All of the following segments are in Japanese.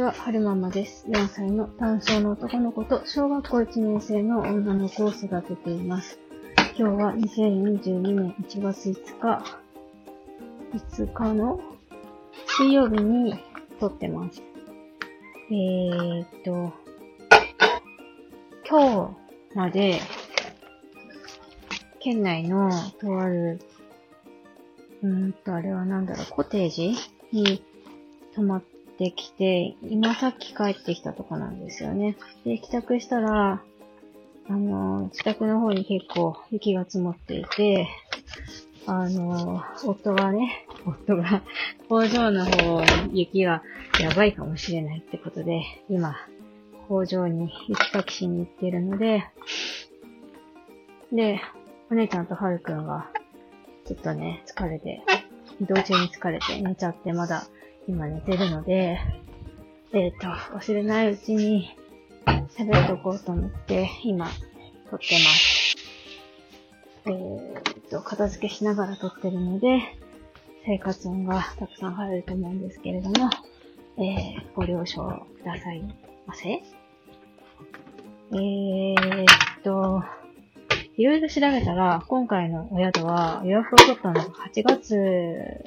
ちは、はるままです。4歳の単身の男の子と小学校1年生の女の子を育てています。今日は2022年1月5日、5日の水曜日に撮ってます。えーっと、今日まで、県内のとある、うーんと、あれはなんだろう、コテージに泊まってきて、今さっき帰ってきたとこなんですよね。で、帰宅したら、あの、自宅の方に結構雪が積もっていて、あの、夫がね、夫が工場の方に雪がやばいかもしれないってことで、今、工場に雪かきしに行ってるので、で、お姉ちゃんとはるくんが、ちょっとね、疲れて、移動中に疲れて寝ちゃってまだ今寝てるので、えっ、と、忘れないうちに喋っとこうと思って、今、撮ってます。えっ、と、片付けしながら撮ってるので、生活音がたくさん入ると思うんですけれども、えー、ご了承くださいませ。えーっと、いろいろ調べたら、今回のお宿は予約を取ったのが8月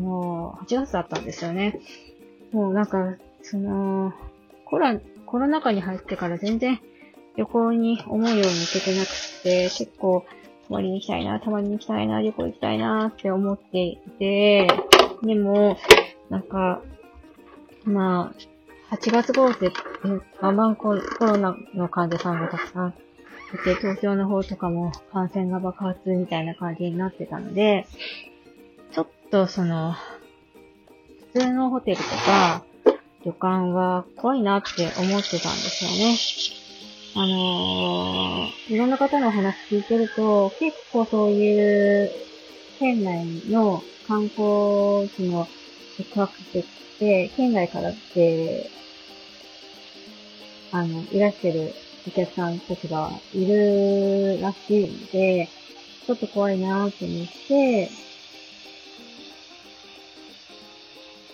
の、8月だったんですよね。もうなんか、その、コロコロナ禍に入ってから全然旅行に思うように行けてなくて、結構、泊まりに行きたいな、泊まりに行きたいな、旅行行きたいなって思っていて、でも、なんか、まあ、8月頃って、バンバンコロナの患者さんがたくさんいて、東京の方とかも感染が爆発みたいな感じになってたので、とその、普通のホテルとか、旅館は怖いなって思ってたんですよね。あのー、いろんな方のお話聞いてると、結構そういう、県内の観光地の宿泊施設って、県外からって、あの、いらしゃるお客さんたちがいるらしいので、ちょっと怖いなと思って、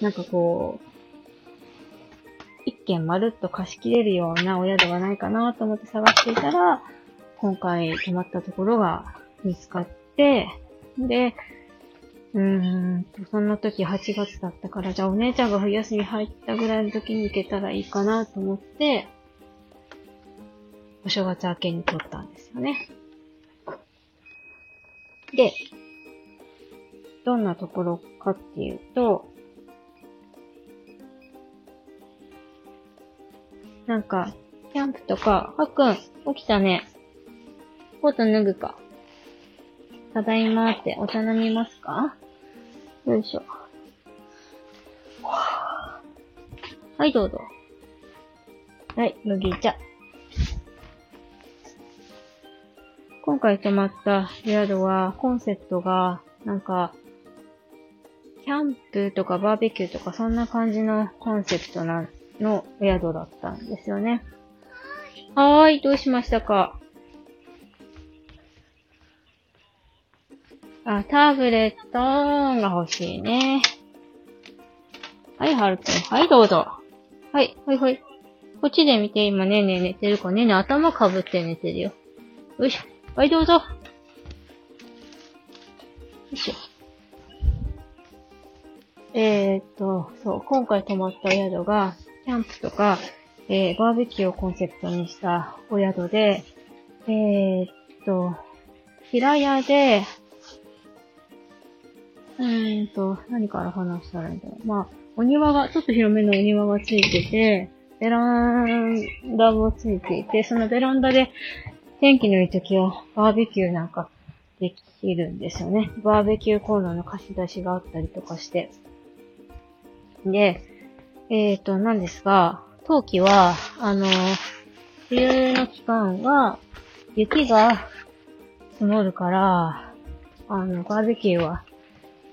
なんかこう、一軒まるっと貸し切れるようなお宿がないかなと思って探していたら、今回泊まったところが見つかって、で、うーんと、その時8月だったから、じゃあお姉ちゃんが冬休み入ったぐらいの時に行けたらいいかなと思って、お正月明けに撮ったんですよね。で、どんなところかっていうと、なんか、キャンプとか、はっくん、起きたね。コート脱ぐか。ただいまって、お茶飲みますか？よいしょ。はい、どうぞ。はい、麦茶。今回泊まった宿は、コンセプトが、なんか、キャンプとかバーベキューとかそんな感じのコンセプトなんのお宿だったんですよね。はーい、どうしましたか？あ、タブレットが欲しいね。はい、はるくん。はい、どうぞ。はい、ほいほい。こっちで見て、今ねね寝てる子ねね頭かぶって寝てるよ。よいしょ。はい、どうぞ。よいしょ。えー、っと、そう、今回泊まった宿が、キャンプとか、えー、バーベキューをコンセプトにしたお宿で、えー、っと、平屋で、うーんと、何から話したらいいんだろう。まあ、お庭が、ちょっと広めのお庭がついてて、ベランダもついていて、そのベランダで天気のいい時はバーベキューなんかできるんですよね。バーベキューコーナーの貸し出しがあったりとかして。で、えっ、ー、と、なんですが、冬季は、あの、冬の期間は、雪が積もるから、あの、バーベキューは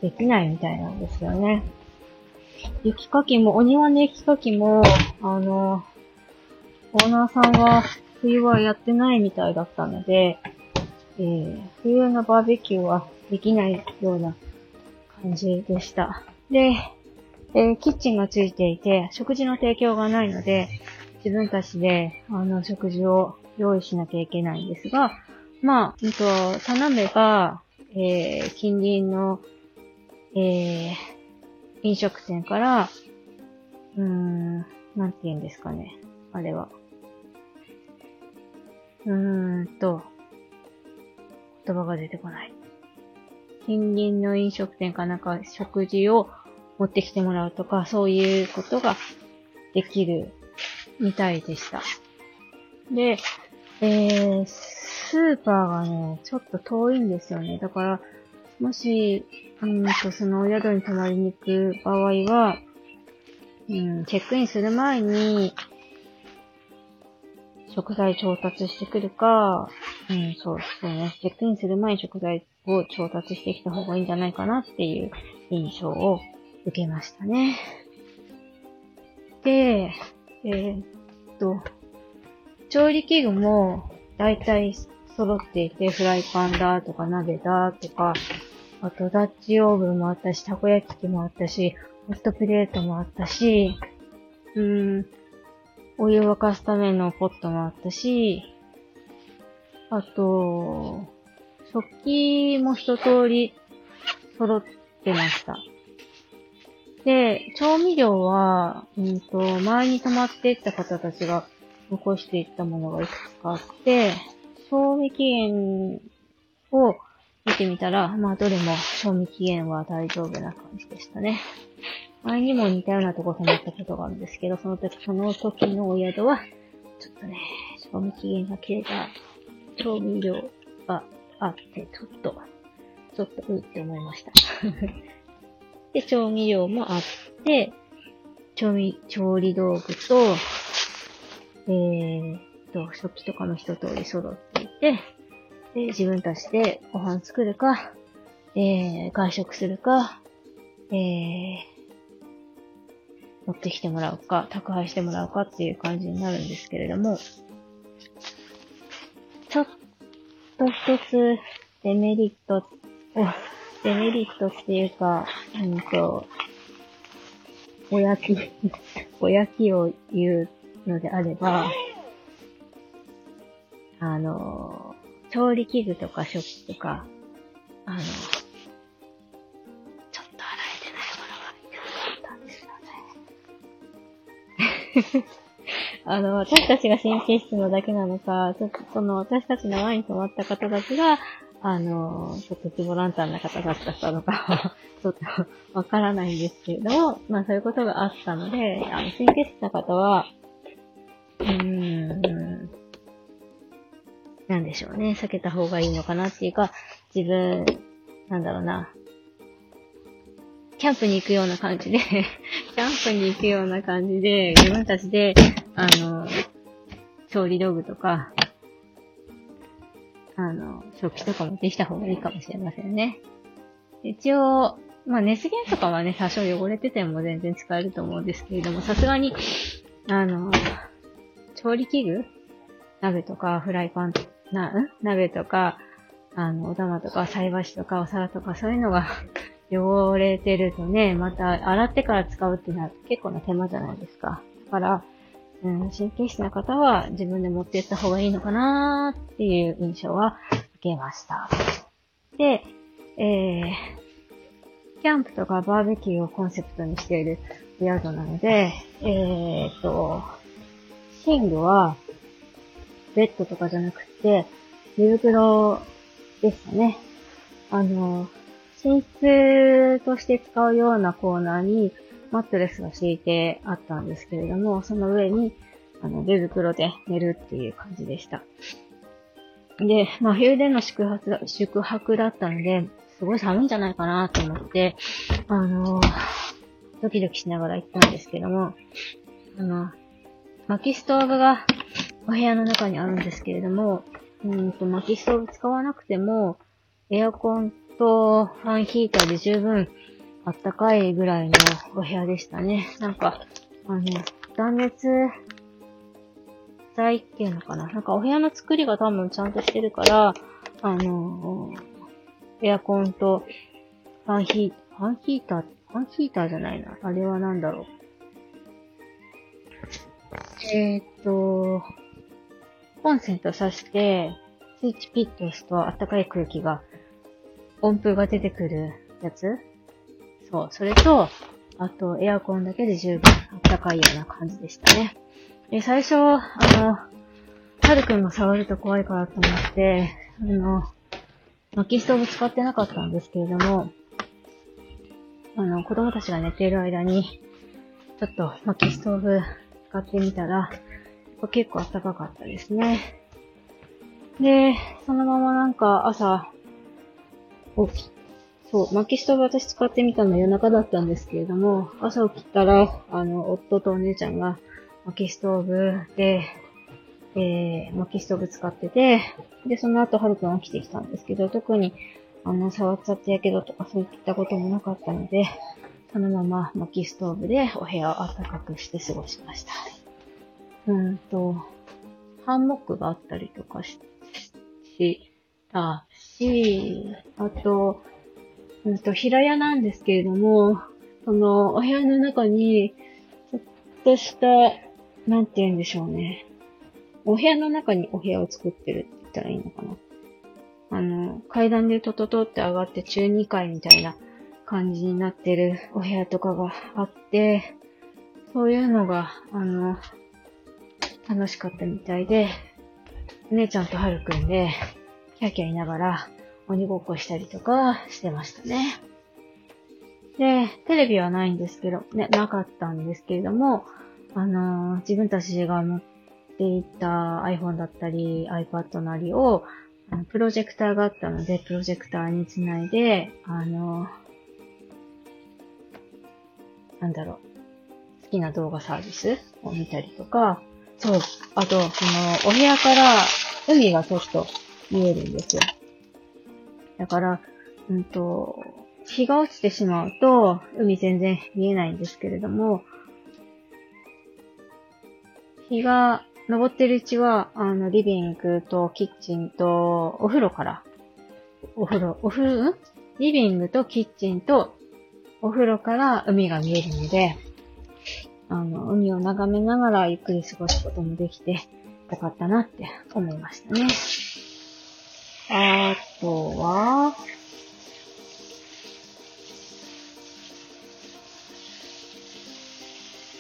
できないみたいなんですよね。雪かきも、お庭の雪かきも、あの、オーナーさんは冬はやってないみたいだったので、えー、冬のバーベキューはできないような感じでした。で、え、キッチンがついていて、食事の提供がないので、自分たちで、あの、食事を用意しなきゃいけないんですが、まあ、うんと、田辺が、えー、近隣の、えー、飲食店から、うーん、なんて言うんですかね。あれは。うーんと、言葉が出てこない。近隣の飲食店かなんか食事を持ってきてもらうとか、そういうことができるみたいでした。で、えー、スーパーがね、ちょっと遠いんですよね。だから、もし、うんと、そのお宿に泊まりに行く場合は、うん、チェックインする前に、食材調達してくるか、うん、そうですね。チェックインする前に食材を調達してきた方がいいんじゃないかなっていう印象を受けましたね。で、えー、っと、調理器具も大体揃っていて、フライパンだとか鍋だとか、あとダッチオーブンもあったし、たこ焼き器もあったし、ホットプレートもあったし、うーん、お湯を沸かすためのポットもあったし、あと、食器も一通り揃ってました。で、調味料は、うんと、前に泊まっていった方たちが残していったものがいくつかあって、賞味期限を見てみたら、まあどれも賞味期限は大丈夫な感じでしたね。前にも似たようなとこ泊まったことがあるんですけど、その時、その時のお宿は、ちょっとね、賞味期限が切れた調味料があって、ちょっと、ちょっとうって思いました。で、調味料もあって、調味、調理道具と、えー、と、食器とかも一通り揃っていて、で、自分たちでご飯作るか、えー、外食するか、えー、持ってきてもらうか、宅配してもらうかっていう感じになるんですけれども、ちょっと一つデメリットをデメリットっていうか、うんと、おやき、おやきを言うのであれば、あの、調理器具とか食器とか、あの、ちょっと洗えてないものがいくつかったんですよね。あの、私たちが神経質なだけなのか、ちょっとその私たちの前に泊まった方たちが、あの、ちょっとツボランタンな方だったのか ちょっとわからないんですけれども、まあそういうことがあったので、あの、神経質な方は、うーん、なんでしょうね、避けた方がいいのかなっていうか、自分、なんだろうな、キャンプに行くような感じで キャンプに行くような感じで、自分たちで、あの、調理道具とか、あの、食器とかもできた方がいいかもしれませんね。一応、まあ、熱源とかはね、多少汚れてても全然使えると思うんですけれども、さすがに、あの、調理器具鍋とかフライパン、な、ん？鍋とか、あの、お玉とか菜箸とかお皿とかそういうのが 汚れてるとね、また洗ってから使うっていうのは結構な手間じゃないですか。だから、うん、神経質な方は自分で持っていった方がいいのかなーっていう印象は受けました。で、えー、キャンプとかバーベキューをコンセプトにしている宿なので、えーと、寝具はベッドとかじゃなくて、寝袋でしたね。あの、寝室として使うようなコーナーに、マットレスが敷いてあったんですけれども、その上に、あの、寝袋で寝るっていう感じでした。で、まあ、冬での宿泊、宿泊だったので、すごい寒いんじゃないかなと思って、あのドキドキしながら行ったんですけども、あの、薪ストーブがお部屋の中にあるんですけれども、うんと、薪ストーブ使わなくても、エアコンとファンヒーターで十分あったかいぐらいのお部屋でしたね。なんか、あの、断熱材っていうのかな？なんかお部屋の作りが多分ちゃんとしてるから、あの、エアコンとファンヒー、ファンヒーター、ファンヒーターじゃないな。あれは何だろう。えー、っと、コンセント挿して、スイッチピッと押すと暖かい空気が、温風が出てくるやつ？そう。それと、あと、エアコンだけで十分暖かいような感じでしたね。で、最初、あの、はるくんが触ると怖いからと思って、あの、薪ストーブ使ってなかったんですけれども、あの、子供たちが寝ている間に、ちょっと薪ストーブ使ってみたら、結構暖かかったですね。で、そのままなんか朝、起き、そう、薪ストーブ私使ってみたの夜中だったんですけれども、朝起きたら、あの、夫とお姉ちゃんが薪ストーブで、えー、薪ストーブ使ってて、で、その後、はるくん起きてきたんですけど、特に、あの、触っちゃってやけどとかそういったこともなかったので、そのまま薪ストーブでお部屋を暖かくして過ごしました。うんと、ハンモックがあったりとかし、したし、あと、うんと、平屋なんですけれども、その、お部屋の中に、ちょっとした、なんて言うんでしょうね。お部屋の中にお部屋を作ってるって言ったらいいのかな。あの、階段でトトトって上がって中2階みたいな感じになってるお部屋とかがあって、そういうのが、あの、楽しかったみたいで、姉ちゃんとはるくんで、キャーキャー言いながら、鬼ごっこしたりとかしてましたね。で、テレビはないんですけど、ね、なかったんですけれども、あのー、自分たちが持っていた iPhone だったり iPad なりを、プロジェクターがあったので、プロジェクターにつないで、あのー、なんだろう、好きな動画サービスを見たりとか、そう、あと、その、お部屋から海がちょっと見えるんですよ。だから、うんと、日が落ちてしまうと、海全然見えないんですけれども、日が昇ってるうちは、あの、リビングとキッチンと、お風呂から、お風呂、お風呂、リビングとキッチンと、お風呂から海が見えるので、あの、海を眺めながらゆっくり過ごすこともできて、よかったなって思いましたね。あとは、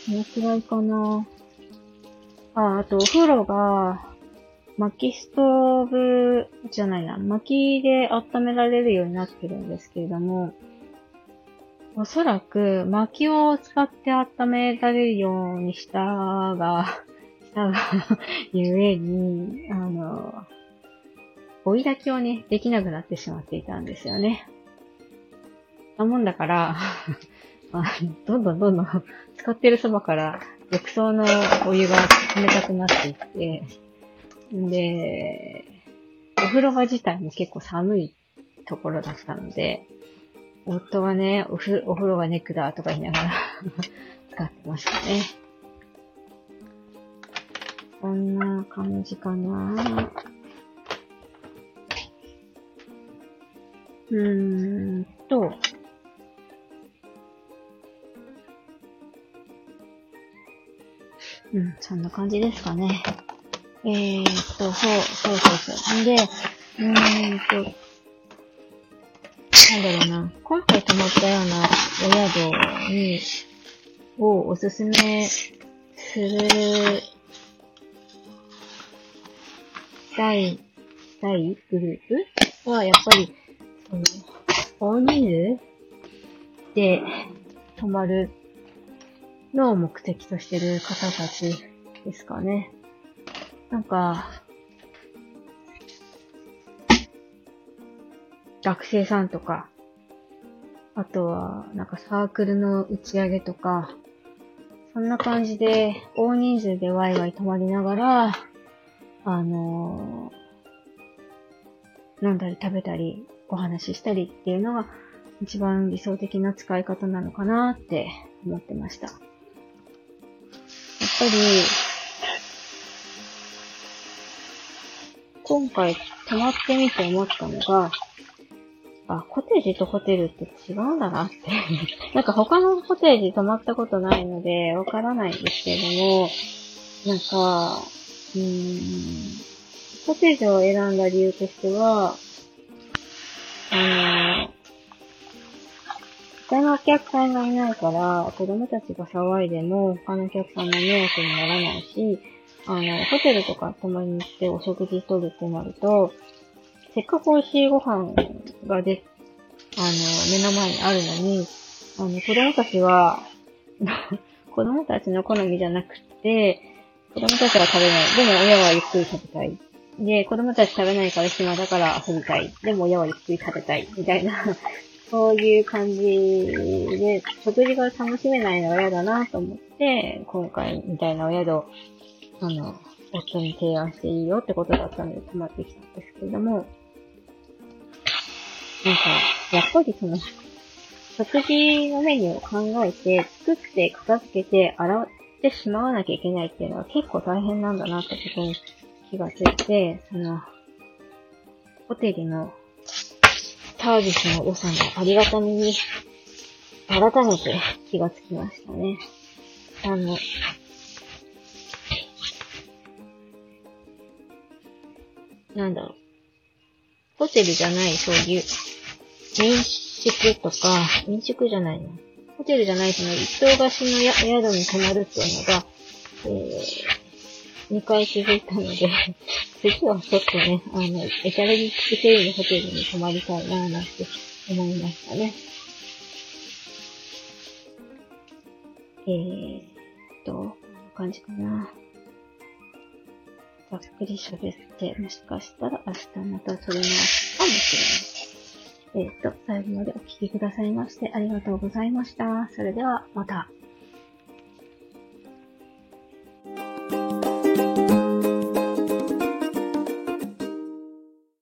どのくらいかな。あ、あとお風呂が、薪ストーブじゃないな、薪で温められるようになってるんですけれども、おそらく薪を使って温められるようにしたが、したが ゆえに、あの、追い炊きをね、できなくなってしまっていたんですよね。なもんだから まあ、どんどんどんどん 使ってるそばから浴槽のお湯が冷たくなっていって、で、お風呂場自体も結構寒いところだったので、夫はね、おふお風呂がネックだとか言いながら 使ってましたね。こんな感じかな。うーんと、うん、そんな感じですかね。えー、っと、そう、そうそうそう。んで、うーんと、なんだろうな、今回泊まったようなお宿に、をおすすめする、第、第グループは、やっぱり、その、大人数で泊まるのを目的としてる方たちですかね。なんか、学生さんとか、あとは、なんかサークルの打ち上げとか、そんな感じで、大人数でワイワイ泊まりながら、あのー、飲んだり食べたり、お話ししたりっていうのが、一番理想的な使い方なのかなって思ってました。やっぱり、今回泊まってみて思ったのが、あ、コテージとホテルって違うんだなって なんか他のコテージ泊まったことないので、わからないんですけれども、なんか、うーん、コテージを選んだ理由としては、あの、他のお客さんがいないから、子供たちが騒いでも他のお客さんの迷惑にならないし、あの、ホテルとか泊まりに行ってお食事とるってなると、せっかく美味しいご飯がで、あの、目の前にあるのに、あの、子供たちは 子供たちの好みじゃなくて、子供たちは食べない。でも親はゆっくり食べたい。で、子供たち食べないから暇だから遊びたい。でも親はゆっくり食べたい。みたいな そういう感じで、食事が楽しめないのは嫌だなと思って、今回みたいなお宿を、あの、夫に提案していいよってことだったので泊まってきたんですけれども、なんか、やっぱりその、食事のメニューを考えて、作って片付けて洗ってしまわなきゃいけないっていうのは結構大変なんだなってことに気がついて、その、ホテルのサービスの良さのありがたみに、改めて気がつきましたね。あの、なんだろう。ホテルじゃない、そういう、民宿とか、民宿じゃないの。ホテルじゃないその一棟貸しの宿に泊まるっていうのが、えー、2回続いたので次はちょっとね、あの、エタレリックセイのホテルに泊まりたいなぁなんて思いましたね。えーっと、こんな感じかな。ざっくり喋って、もしかしたら明日また撮り直すかもしれない。えー、っと、最後までお聴きくださいましてありがとうございました。それではまた。